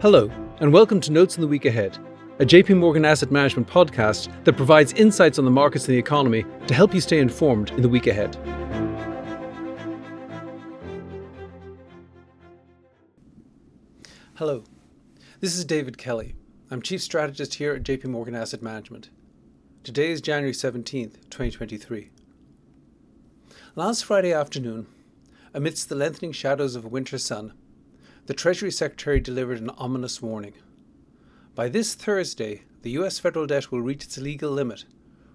Hello, and welcome to Notes on the Week Ahead, a JP Morgan Asset Management podcast that provides insights on the markets and the economy to help you stay informed in the week ahead. Hello, this is David Kelly. I'm Chief Strategist here at JP Morgan Asset Management. Today is January 17th, 2023. Last Friday afternoon, amidst the lengthening shadows of a winter sun, the Treasury Secretary delivered an ominous warning. By this Thursday, the US federal debt will reach its legal limit,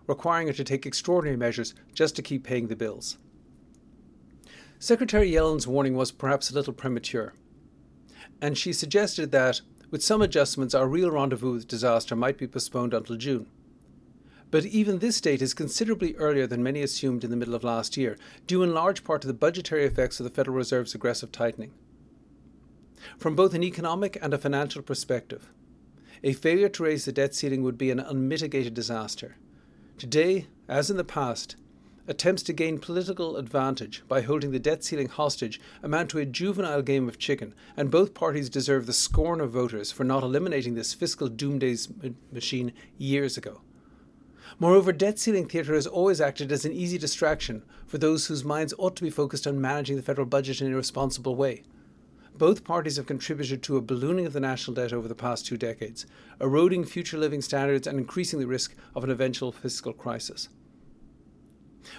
requiring it to take extraordinary measures just to keep paying the bills. Secretary Yellen's warning was perhaps a little premature, and she suggested that, with some adjustments, our real rendezvous with disaster might be postponed until June. But even this date is considerably earlier than many assumed in the middle of last year, due in large part to the budgetary effects of the Federal Reserve's aggressive tightening. From both an economic and a financial perspective, a failure to raise the debt ceiling would be an unmitigated disaster. Today, as in the past, attempts to gain political advantage by holding the debt ceiling hostage amount to a juvenile game of chicken, and both parties deserve the scorn of voters for not eliminating this fiscal doomsday machine years ago. Moreover, debt ceiling theatre has always acted as an easy distraction for those whose minds ought to be focused on managing the federal budget in a responsible way. Both parties have contributed to a ballooning of the national debt over the past two decades, eroding future living standards and increasing the risk of an eventual fiscal crisis.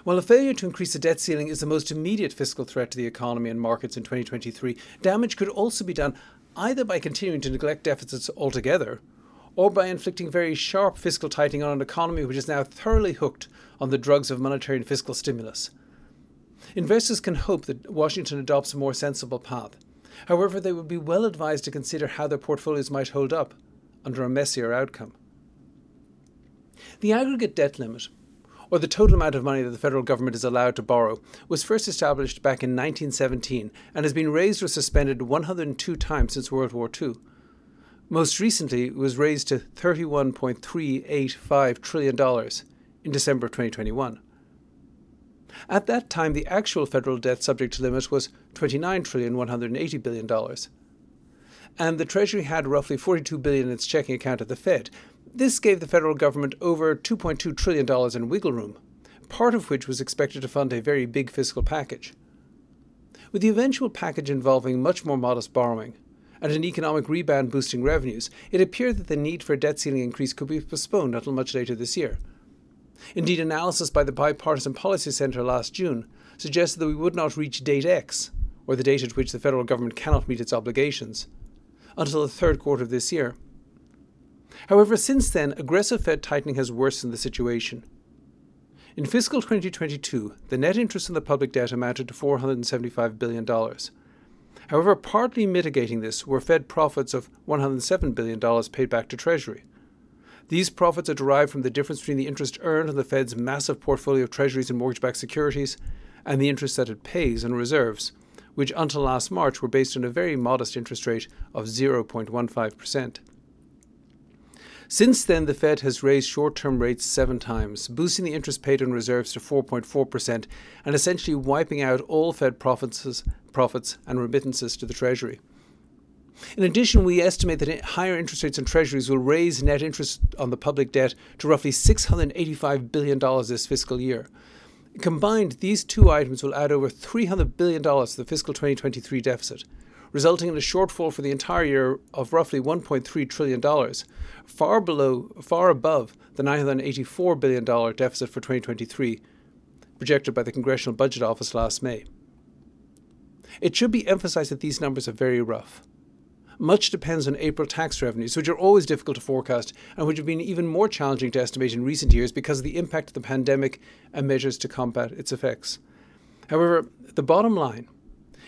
While a failure to increase the debt ceiling is the most immediate fiscal threat to the economy and markets in 2023, damage could also be done either by continuing to neglect deficits altogether or by inflicting very sharp fiscal tightening on an economy which is now thoroughly hooked on the drugs of monetary and fiscal stimulus. Investors can hope that Washington adopts a more sensible path. However, they would be well advised to consider how their portfolios might hold up under a messier outcome. The aggregate debt limit, or the total amount of money that the federal government is allowed to borrow, was first established back in 1917 and has been raised or suspended 102 times since World War II. Most recently, it was raised to $31.385 trillion in December 2021. At that time, the actual federal debt subject to limit was $29 billion. And the Treasury had roughly 42 billion in its checking account at the Fed. This gave the federal government over $2.2 trillion in wiggle room, part of which was expected to fund a very big fiscal package. With the eventual package involving much more modest borrowing and an economic rebound boosting revenues, it appeared that the need for a debt ceiling increase could be postponed until much later this year. Indeed, analysis by the Bipartisan Policy Centre last June suggested that we would not reach date X, or the date at which the federal government cannot meet its obligations, until the third quarter of this year. However, since then, aggressive Fed tightening has worsened the situation. In fiscal 2022, the net interest on the public debt amounted to $475 billion. However, partly mitigating this were Fed profits of $107 billion paid back to Treasury. These profits are derived from the difference between the interest earned on the Fed's massive portfolio of treasuries and mortgage backed securities and the interest that it pays on reserves, which until last March were based on a very modest interest rate of 0.15%. Since then, the Fed has raised short term rates seven times, boosting the interest paid on reserves to 4.4% and essentially wiping out all Fed profits, profits and remittances to the Treasury. In addition, we estimate that higher interest rates on treasuries will raise net interest on the public debt to roughly $685 billion this fiscal year. Combined, these two items will add over $300 billion to the fiscal 2023 deficit, resulting in a shortfall for the entire year of roughly $1.3 trillion, far below, far above the $984 billion deficit for 2023, projected by the Congressional Budget Office last May. It should be emphasized that these numbers are very rough. Much depends on April tax revenues, which are always difficult to forecast and which have been even more challenging to estimate in recent years because of the impact of the pandemic and measures to combat its effects. However, the bottom line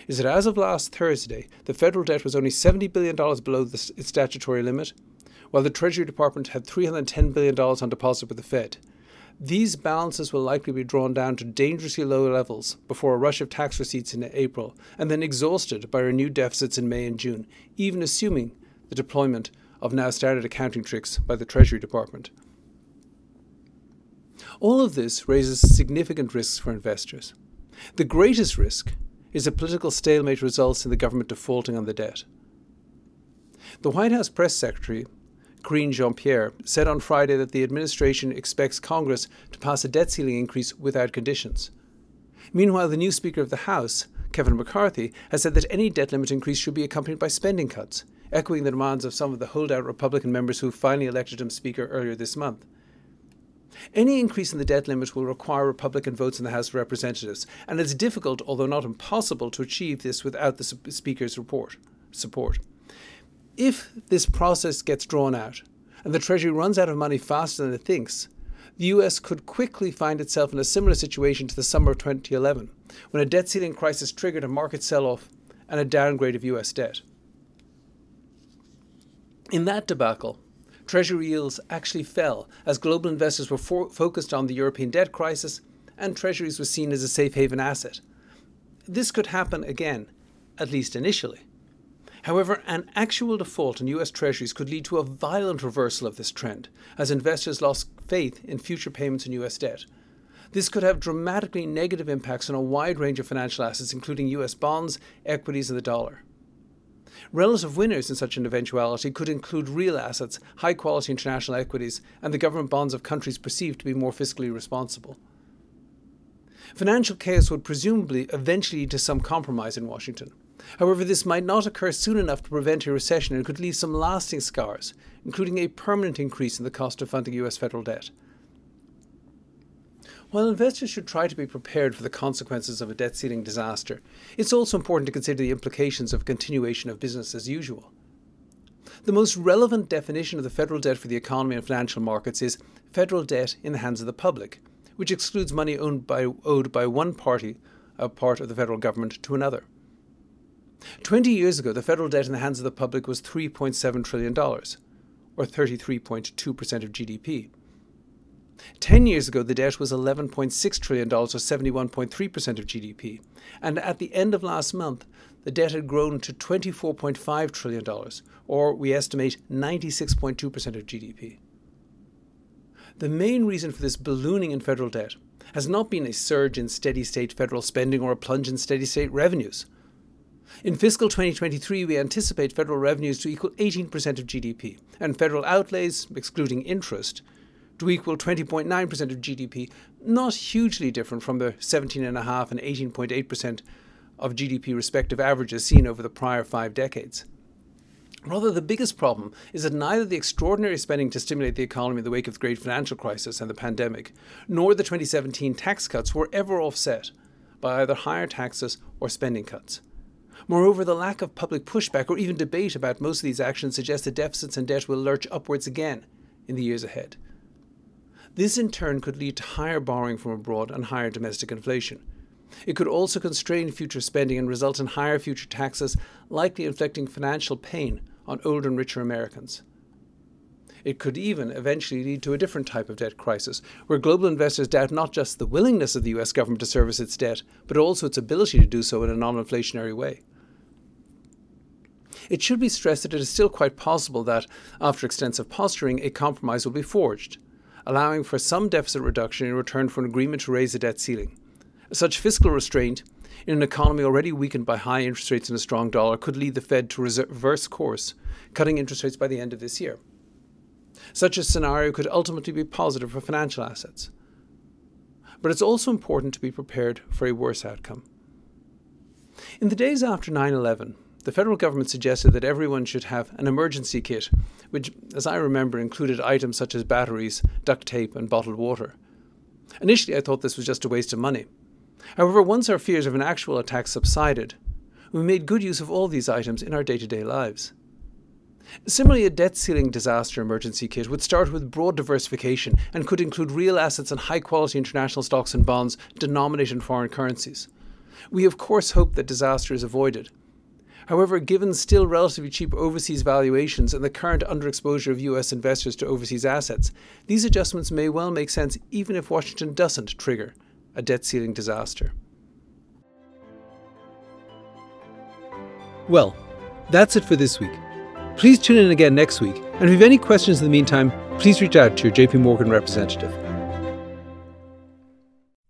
is that as of last Thursday, the federal debt was only $70 billion below the, its statutory limit, while the Treasury Department had $310 billion on deposit with the Fed. These balances will likely be drawn down to dangerously low levels before a rush of tax receipts in April, and then exhausted by renewed deficits in May and June, even assuming the deployment of now started accounting tricks by the Treasury Department. All of this raises significant risks for investors. The greatest risk is a political stalemate results in the government defaulting on the debt. The White House press secretary, Karine Jean Pierre, said on Friday that the administration expects Congress to pass a debt ceiling increase without conditions. Meanwhile, the new Speaker of the House, Kevin McCarthy, has said that any debt limit increase should be accompanied by spending cuts, echoing the demands of some of the holdout Republican members who finally elected him Speaker earlier this month. Any increase in the debt limit will require Republican votes in the House of Representatives, and it's difficult, although not impossible, to achieve this without the Speaker's report, support. If this process gets drawn out and the Treasury runs out of money faster than it thinks, the US could quickly find itself in a similar situation to the summer of 2011, when a debt ceiling crisis triggered a market sell off and a downgrade of US debt. In that debacle, Treasury yields actually fell as global investors were for- focused on the European debt crisis and Treasuries were seen as a safe haven asset. This could happen again, at least initially. However, an actual default in US Treasuries could lead to a violent reversal of this trend as investors lost faith in future payments in US debt. This could have dramatically negative impacts on a wide range of financial assets, including US bonds, equities, and the dollar. Relative winners in such an eventuality could include real assets, high quality international equities, and the government bonds of countries perceived to be more fiscally responsible. Financial chaos would presumably eventually lead to some compromise in Washington. However, this might not occur soon enough to prevent a recession and could leave some lasting scars, including a permanent increase in the cost of funding US federal debt. While investors should try to be prepared for the consequences of a debt ceiling disaster, it's also important to consider the implications of continuation of business as usual. The most relevant definition of the federal debt for the economy and financial markets is federal debt in the hands of the public, which excludes money by, owed by one party, a part of the federal government, to another. Twenty years ago, the federal debt in the hands of the public was $3.7 trillion, or 33.2% of GDP. Ten years ago, the debt was $11.6 trillion, or 71.3% of GDP. And at the end of last month, the debt had grown to $24.5 trillion, or we estimate 96.2% of GDP. The main reason for this ballooning in federal debt has not been a surge in steady state federal spending or a plunge in steady state revenues. In fiscal 2023, we anticipate federal revenues to equal 18% of GDP, and federal outlays, excluding interest, to equal 20.9% of GDP, not hugely different from the 17.5 and 18.8% of GDP respective averages seen over the prior five decades. Rather, the biggest problem is that neither the extraordinary spending to stimulate the economy in the wake of the great financial crisis and the pandemic, nor the 2017 tax cuts were ever offset by either higher taxes or spending cuts. Moreover, the lack of public pushback or even debate about most of these actions suggests that deficits and debt will lurch upwards again in the years ahead. This in turn could lead to higher borrowing from abroad and higher domestic inflation. It could also constrain future spending and result in higher future taxes, likely inflicting financial pain on older and richer Americans. It could even eventually lead to a different type of debt crisis, where global investors doubt not just the willingness of the US government to service its debt, but also its ability to do so in a non inflationary way. It should be stressed that it is still quite possible that, after extensive posturing, a compromise will be forged allowing for some deficit reduction in return for an agreement to raise the debt ceiling. Such fiscal restraint, in an economy already weakened by high interest rates and a strong dollar, could lead the Fed to reverse course, cutting interest rates by the end of this year. Such a scenario could ultimately be positive for financial assets. But it's also important to be prepared for a worse outcome. In the days after 9 11, the federal government suggested that everyone should have an emergency kit, which, as I remember, included items such as batteries, duct tape, and bottled water. Initially, I thought this was just a waste of money. However, once our fears of an actual attack subsided, we made good use of all these items in our day to day lives. Similarly, a debt ceiling disaster emergency kit would start with broad diversification and could include real assets and high quality international stocks and bonds denominated in foreign currencies. We, of course, hope that disaster is avoided, However, given still relatively cheap overseas valuations and the current underexposure of US investors to overseas assets, these adjustments may well make sense even if Washington doesn't trigger a debt ceiling disaster. Well, that's it for this week. Please tune in again next week, and if you have any questions in the meantime, please reach out to your JP Morgan representative.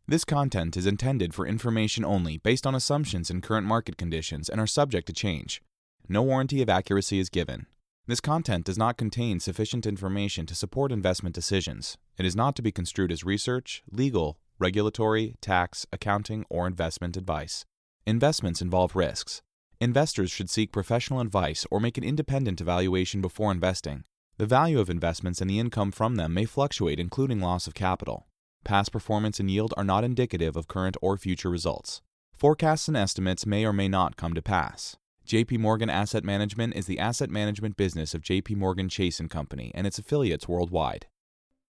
This content is intended for information only based on assumptions and current market conditions and are subject to change. No warranty of accuracy is given. This content does not contain sufficient information to support investment decisions. It is not to be construed as research, legal, regulatory, tax, accounting, or investment advice. Investments involve risks. Investors should seek professional advice or make an independent evaluation before investing. The value of investments and the income from them may fluctuate, including loss of capital. Past performance and yield are not indicative of current or future results. Forecasts and estimates may or may not come to pass. JP Morgan Asset Management is the asset management business of JP Morgan Chase & Company and its affiliates worldwide.